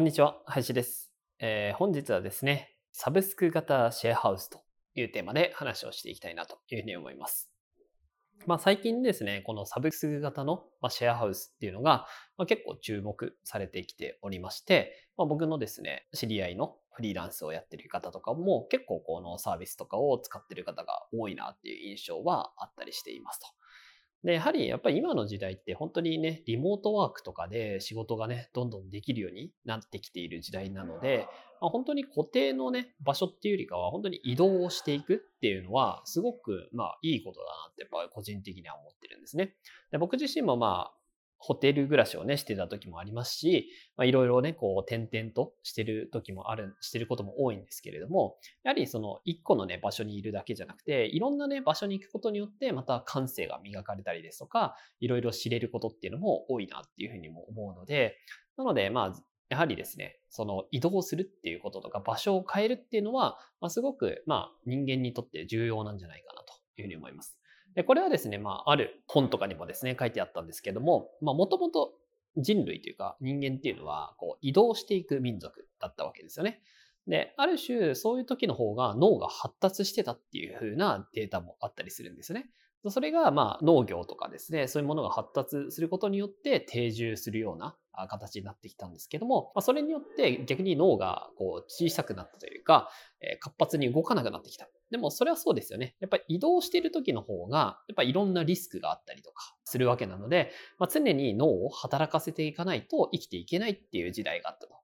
こんにちは林です、えー、本日はですねサブスク型シェアハウスというテーマで話をしていきたいなというふうに思いますまあ、最近ですね、このサブスク型のシェアハウスっていうのが結構注目されてきておりまして、まあ、僕のですね、知り合いのフリーランスをやってる方とかも結構このサービスとかを使ってる方が多いなっていう印象はあったりしていますと。で、やはりやっぱり今の時代って本当にね、リモートワークとかで仕事がね、どんどんできるようになってきている時代なので、まあ、本当に固定のね、場所っていうよりかは本当に移動をしていくっていうのは、すごくまあいいことだなってやっぱ個人的には思ってるんですね。で僕自身もまあホテル暮らしをね、してた時もありますし、まあ、いろいろね、こう、点々としてる時もある、してることも多いんですけれども、やはりその一個のね、場所にいるだけじゃなくて、いろんなね、場所に行くことによって、また感性が磨かれたりですとか、いろいろ知れることっていうのも多いなっていうふうにも思うので、なので、まあ、やはりですね、その移動するっていうこととか場所を変えるっていうのは、まあ、すごく、まあ、人間にとって重要なんじゃないかなというふうに思います。で、これはですね、まあ、ある本とかにもですね、書いてあったんですけども、まあ、もともと人類というか人間っていうのは、こう、移動していく民族だったわけですよね。で、ある種、そういう時の方が脳が発達してたっていう風なデータもあったりするんですよね。それが、まあ、農業とかですね、そういうものが発達することによって定住するような形になってきたんですけども、まあ、それによって逆に脳がこう小さくなったというか、活発に動かなくなってきた。でもそれはそうですよね。やっぱり移動している時の方が、やっぱりいろんなリスクがあったりとかするわけなので、まあ、常に脳を働かせていかないと生きていけないっていう時代があったと。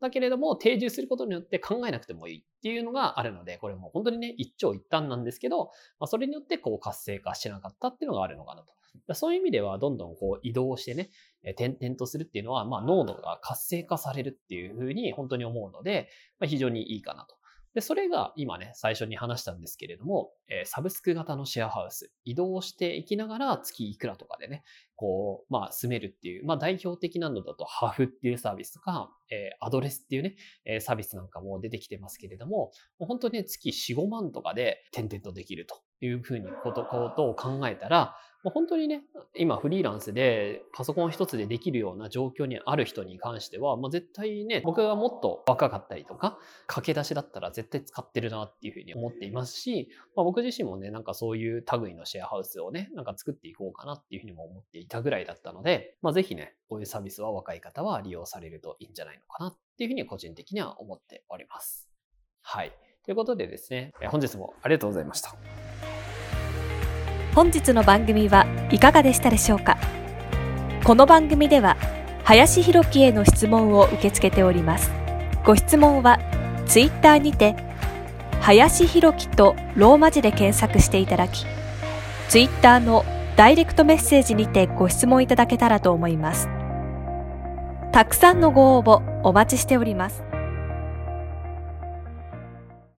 だけれども、定住することによって考えなくてもいいっていうのがあるので、これも本当にね、一長一短なんですけど、まあ、それによってこう活性化しなかったっていうのがあるのかなと。そういう意味では、どんどんこう移動してね、点々とするっていうのは、まあ、脳が活性化されるっていうふうに本当に思うので、まあ、非常にいいかなと。で、それが今ね、最初に話したんですけれども、えー、サブスク型のシェアハウス、移動していきながら月いくらとかでね、こう、まあ、住めるっていう、まあ、代表的なのだと、ハフっていうサービスとか、えー、アドレスっていうね、えー、サービスなんかも出てきてますけれども、もう本当にね、月4、5万とかで点々とできるというふうにこと、ことを考えたら、本当にね、今フリーランスでパソコン一つでできるような状況にある人に関しては、まあ、絶対ね、僕がもっと若かったりとか、駆け出しだったら絶対使ってるなっていうふうに思っていますし、まあ、僕自身もね、なんかそういう類のシェアハウスをね、なんか作っていこうかなっていうふうにも思っていたぐらいだったので、まあ、ぜひね、こういうサービスは若い方は利用されるといいんじゃないのかなっていうふうに個人的には思っております。はい。ということでですね、本日もありがとうございました。本日の番組はいかがでしたでしょうか？この番組では林博樹への質問を受け付けております。ご質問はツイッターにて林博樹とローマ字で検索していただきツイッターのダイレクトメッセージにてご質問いただけたらと思います。たくさんのご応募お待ちしております。